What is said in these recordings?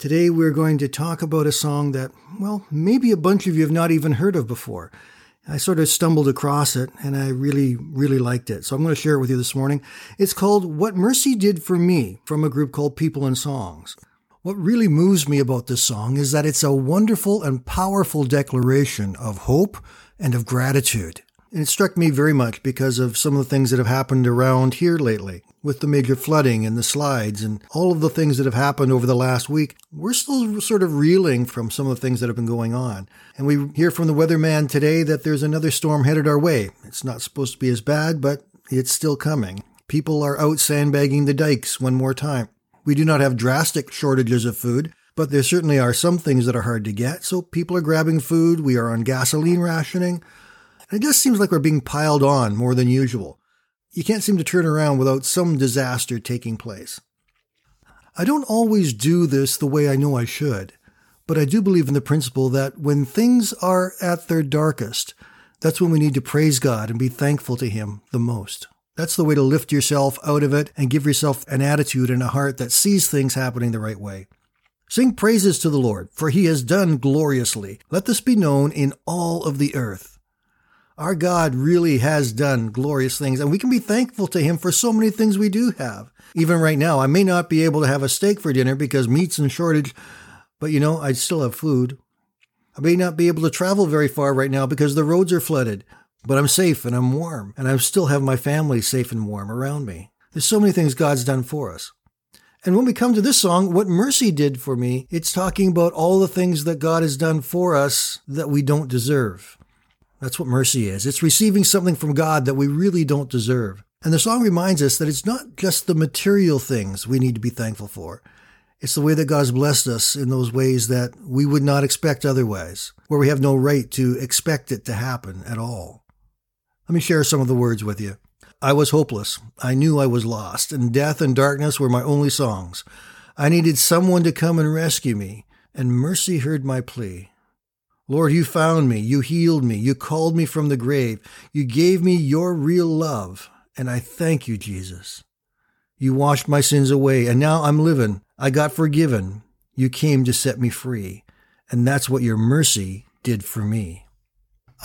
Today we're going to talk about a song that, well, maybe a bunch of you have not even heard of before. I sort of stumbled across it and I really, really liked it. So I'm going to share it with you this morning. It's called What Mercy Did for Me from a group called People and Songs. What really moves me about this song is that it's a wonderful and powerful declaration of hope and of gratitude. And it struck me very much because of some of the things that have happened around here lately with the major flooding and the slides and all of the things that have happened over the last week. We're still sort of reeling from some of the things that have been going on. And we hear from the weatherman today that there's another storm headed our way. It's not supposed to be as bad, but it's still coming. People are out sandbagging the dikes one more time. We do not have drastic shortages of food, but there certainly are some things that are hard to get. So people are grabbing food. We are on gasoline rationing. And it just seems like we're being piled on more than usual. You can't seem to turn around without some disaster taking place. I don't always do this the way I know I should, but I do believe in the principle that when things are at their darkest, that's when we need to praise God and be thankful to Him the most. That's the way to lift yourself out of it and give yourself an attitude and a heart that sees things happening the right way. Sing praises to the Lord, for He has done gloriously. Let this be known in all of the earth. Our God really has done glorious things, and we can be thankful to Him for so many things we do have. Even right now, I may not be able to have a steak for dinner because meat's in shortage, but you know, I still have food. I may not be able to travel very far right now because the roads are flooded, but I'm safe and I'm warm, and I still have my family safe and warm around me. There's so many things God's done for us. And when we come to this song, What Mercy Did for Me, it's talking about all the things that God has done for us that we don't deserve. That's what mercy is. It's receiving something from God that we really don't deserve. And the song reminds us that it's not just the material things we need to be thankful for. It's the way that God's blessed us in those ways that we would not expect otherwise, where we have no right to expect it to happen at all. Let me share some of the words with you. I was hopeless. I knew I was lost, and death and darkness were my only songs. I needed someone to come and rescue me, and mercy heard my plea. Lord, you found me, you healed me, you called me from the grave, you gave me your real love, and I thank you, Jesus. You washed my sins away, and now I'm living. I got forgiven. You came to set me free, and that's what your mercy did for me.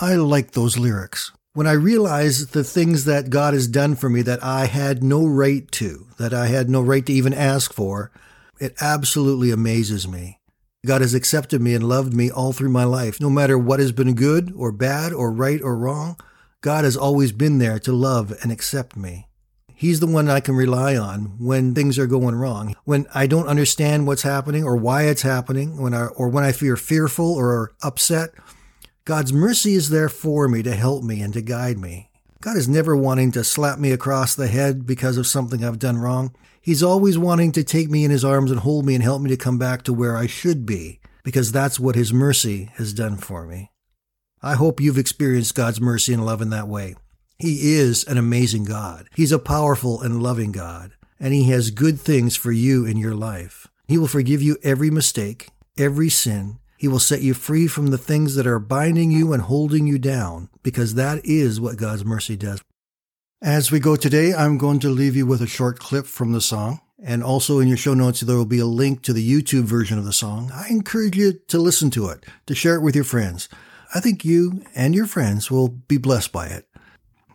I like those lyrics. When I realize the things that God has done for me that I had no right to, that I had no right to even ask for, it absolutely amazes me. God has accepted me and loved me all through my life. No matter what has been good or bad or right or wrong, God has always been there to love and accept me. He's the one I can rely on when things are going wrong. When I don't understand what's happening or why it's happening, when I, or when I feel fearful or upset, God's mercy is there for me to help me and to guide me. God is never wanting to slap me across the head because of something I've done wrong. He's always wanting to take me in his arms and hold me and help me to come back to where I should be, because that's what his mercy has done for me. I hope you've experienced God's mercy and love in that way. He is an amazing God. He's a powerful and loving God, and He has good things for you in your life. He will forgive you every mistake, every sin. He will set you free from the things that are binding you and holding you down, because that is what God's mercy does. As we go today, I'm going to leave you with a short clip from the song. And also in your show notes, there will be a link to the YouTube version of the song. I encourage you to listen to it, to share it with your friends. I think you and your friends will be blessed by it.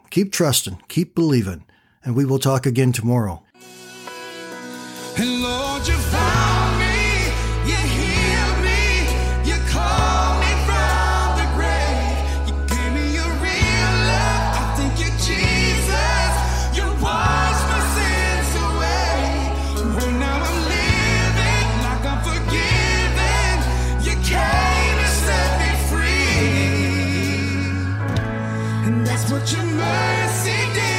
Keep trusting, keep believing, and we will talk again tomorrow. What your mercy Did.